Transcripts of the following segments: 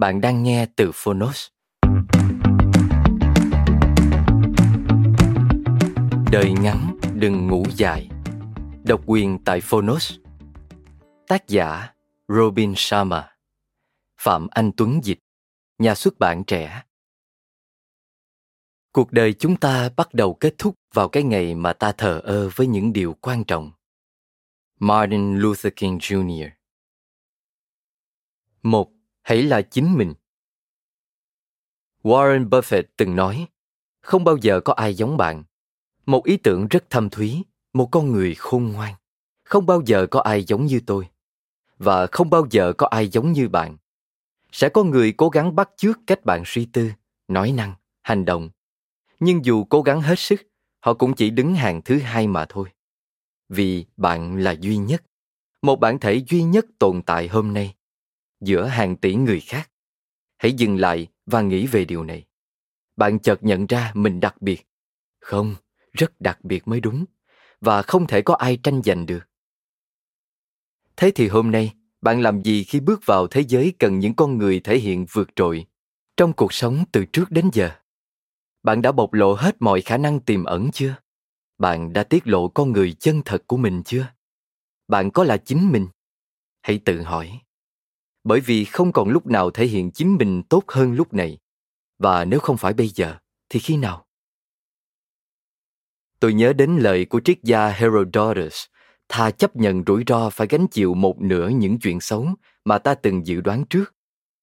Bạn đang nghe từ Phonos. Đời ngắn, đừng ngủ dài. Độc quyền tại Phonos. Tác giả, Robin Sharma. Phạm Anh Tuấn dịch. Nhà xuất bản trẻ. Cuộc đời chúng ta bắt đầu kết thúc vào cái ngày mà ta thờ ơ với những điều quan trọng. Martin Luther King Jr. Một hãy là chính mình. Warren buffett từng nói, không bao giờ có ai giống bạn. Một ý tưởng rất thâm thúy, một con người khôn ngoan. Không bao giờ có ai giống như tôi. Và không bao giờ có ai giống như bạn. Sẽ có người cố gắng bắt chước cách bạn suy tư, nói năng, hành động. Nhưng dù cố gắng hết sức, họ cũng chỉ đứng hàng thứ hai mà thôi. Vì bạn là duy nhất. Một bản thể duy nhất tồn tại hôm nay giữa hàng tỷ người khác. Hãy dừng lại và nghĩ về điều này. Bạn chợt nhận ra mình đặc biệt. Không, rất đặc biệt mới đúng, và không thể có ai tranh giành được. Thế thì hôm nay, bạn làm gì khi bước vào thế giới cần những con người thể hiện vượt trội trong cuộc sống từ trước đến giờ? Bạn đã bộc lộ hết mọi khả năng tiềm ẩn chưa? Bạn đã tiết lộ con người chân thật của mình chưa? Bạn có là chính mình? Hãy tự hỏi bởi vì không còn lúc nào thể hiện chính mình tốt hơn lúc này. Và nếu không phải bây giờ, thì khi nào? Tôi nhớ đến lời của triết gia herodotus thà chấp nhận rủi ro phải gánh chịu một nửa những chuyện xấu mà ta từng dự đoán trước,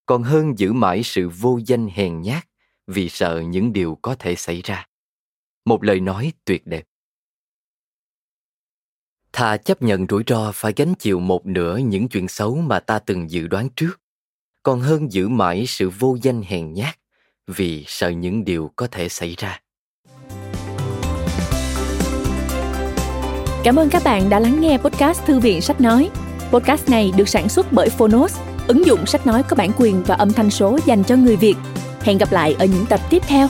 còn hơn giữ mãi sự vô danh hèn nhát vì sợ những điều có thể xảy ra. Một lời nói tuyệt đẹp thà chấp nhận rủi ro phải gánh chịu một nửa những chuyện xấu mà ta từng dự đoán trước còn hơn giữ mãi sự vô danh hèn nhát vì sợ những điều có thể xảy ra Cảm ơn các bạn đã lắng nghe podcast Thư viện Sách Nói. Podcast này được sản xuất bởi Phonos, ứng dụng sách nói có bản quyền và âm thanh số dành cho người Việt. Hẹn gặp lại ở những tập tiếp theo.